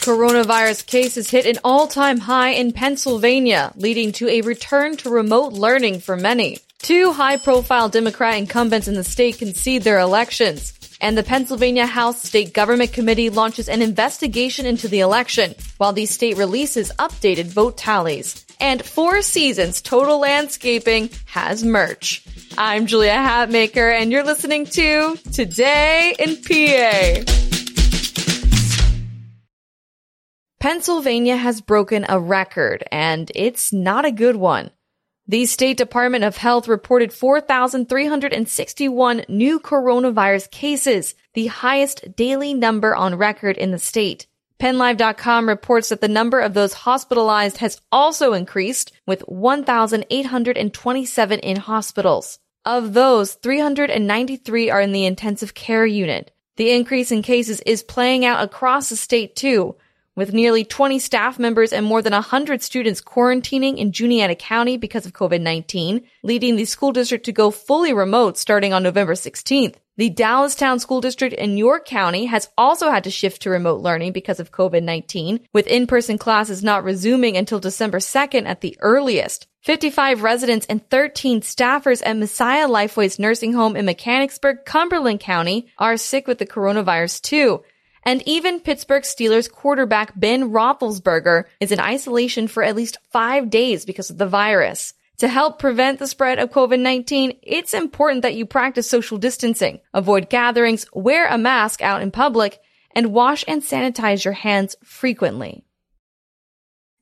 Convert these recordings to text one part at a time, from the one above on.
Coronavirus cases hit an all-time high in Pennsylvania, leading to a return to remote learning for many. Two high-profile Democrat incumbents in the state concede their elections, and the Pennsylvania House State Government Committee launches an investigation into the election, while the state releases updated vote tallies. And Four Seasons Total Landscaping has merch. I'm Julia Hatmaker, and you're listening to Today in PA. Pennsylvania has broken a record, and it's not a good one. The State Department of Health reported 4,361 new coronavirus cases, the highest daily number on record in the state. PennLive.com reports that the number of those hospitalized has also increased, with 1,827 in hospitals. Of those, 393 are in the intensive care unit. The increase in cases is playing out across the state too, with nearly 20 staff members and more than 100 students quarantining in Juniata County because of COVID-19, leading the school district to go fully remote starting on November 16th. The Dallastown School District in York County has also had to shift to remote learning because of COVID-19, with in-person classes not resuming until December 2nd at the earliest. 55 residents and 13 staffers at Messiah Lifeway's nursing home in Mechanicsburg, Cumberland County are sick with the coronavirus too. And even Pittsburgh Steelers quarterback Ben Roethlisberger is in isolation for at least five days because of the virus. To help prevent the spread of COVID-19, it's important that you practice social distancing, avoid gatherings, wear a mask out in public, and wash and sanitize your hands frequently.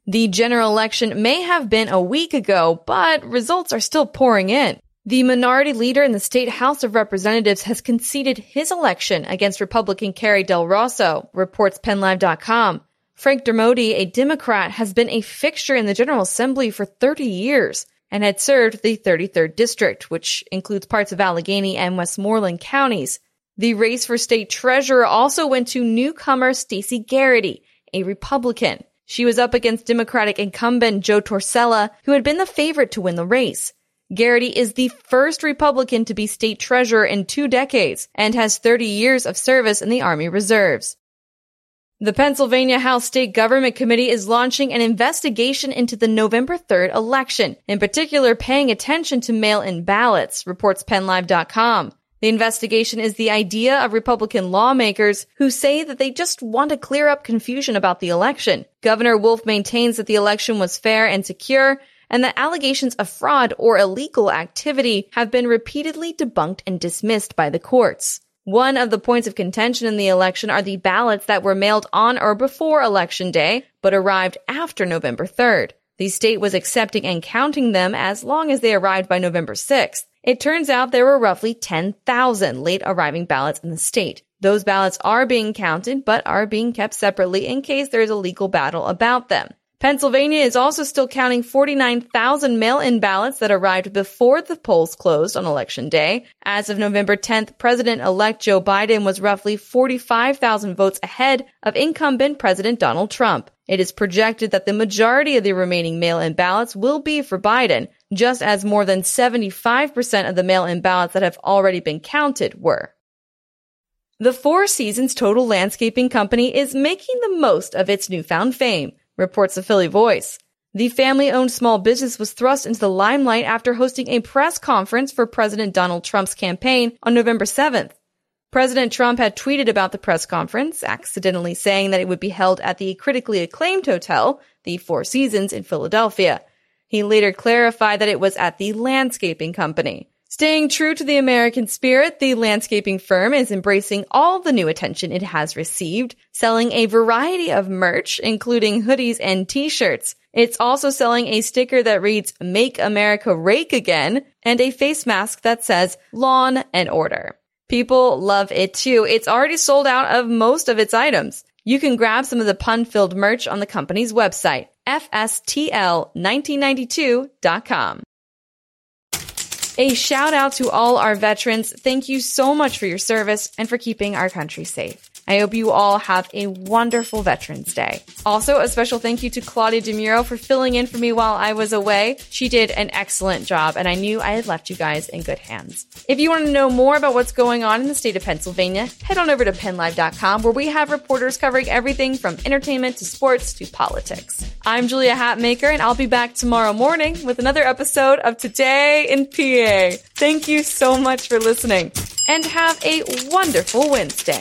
The general election may have been a week ago, but results are still pouring in. The minority leader in the state House of Representatives has conceded his election against Republican Carrie Del Rosso, reports PennLive.com. Frank Dermody, a Democrat, has been a fixture in the General Assembly for 30 years and had served the 33rd District, which includes parts of Allegheny and Westmoreland counties. The race for state treasurer also went to newcomer Stacy Garrity, a Republican. She was up against Democratic incumbent Joe Torsella, who had been the favorite to win the race. Garrity is the first Republican to be state treasurer in two decades and has 30 years of service in the Army Reserves. The Pennsylvania House State Government Committee is launching an investigation into the November 3rd election, in particular paying attention to mail-in ballots, reports PennLive.com. The investigation is the idea of Republican lawmakers who say that they just want to clear up confusion about the election. Governor Wolf maintains that the election was fair and secure and that allegations of fraud or illegal activity have been repeatedly debunked and dismissed by the courts. One of the points of contention in the election are the ballots that were mailed on or before election day, but arrived after November 3rd. The state was accepting and counting them as long as they arrived by November 6th. It turns out there were roughly 10,000 late arriving ballots in the state. Those ballots are being counted, but are being kept separately in case there is a legal battle about them. Pennsylvania is also still counting 49,000 mail-in ballots that arrived before the polls closed on election day. As of November 10th, President-elect Joe Biden was roughly 45,000 votes ahead of incumbent President Donald Trump. It is projected that the majority of the remaining mail-in ballots will be for Biden, just as more than 75% of the mail-in ballots that have already been counted were. The Four Seasons Total Landscaping Company is making the most of its newfound fame reports the Philly Voice. The family owned small business was thrust into the limelight after hosting a press conference for President Donald Trump's campaign on November 7th. President Trump had tweeted about the press conference, accidentally saying that it would be held at the critically acclaimed hotel, the Four Seasons in Philadelphia. He later clarified that it was at the landscaping company. Staying true to the American spirit, the landscaping firm is embracing all the new attention it has received, selling a variety of merch, including hoodies and t-shirts. It's also selling a sticker that reads, Make America Rake Again, and a face mask that says, Lawn and Order. People love it too. It's already sold out of most of its items. You can grab some of the pun-filled merch on the company's website, fstl1992.com. A shout out to all our veterans. Thank you so much for your service and for keeping our country safe. I hope you all have a wonderful Veterans Day. Also, a special thank you to Claudia DeMuro for filling in for me while I was away. She did an excellent job, and I knew I had left you guys in good hands. If you want to know more about what's going on in the state of Pennsylvania, head on over to pennlive.com where we have reporters covering everything from entertainment to sports to politics. I'm Julia Hatmaker, and I'll be back tomorrow morning with another episode of Today in PA. Thank you so much for listening, and have a wonderful Wednesday.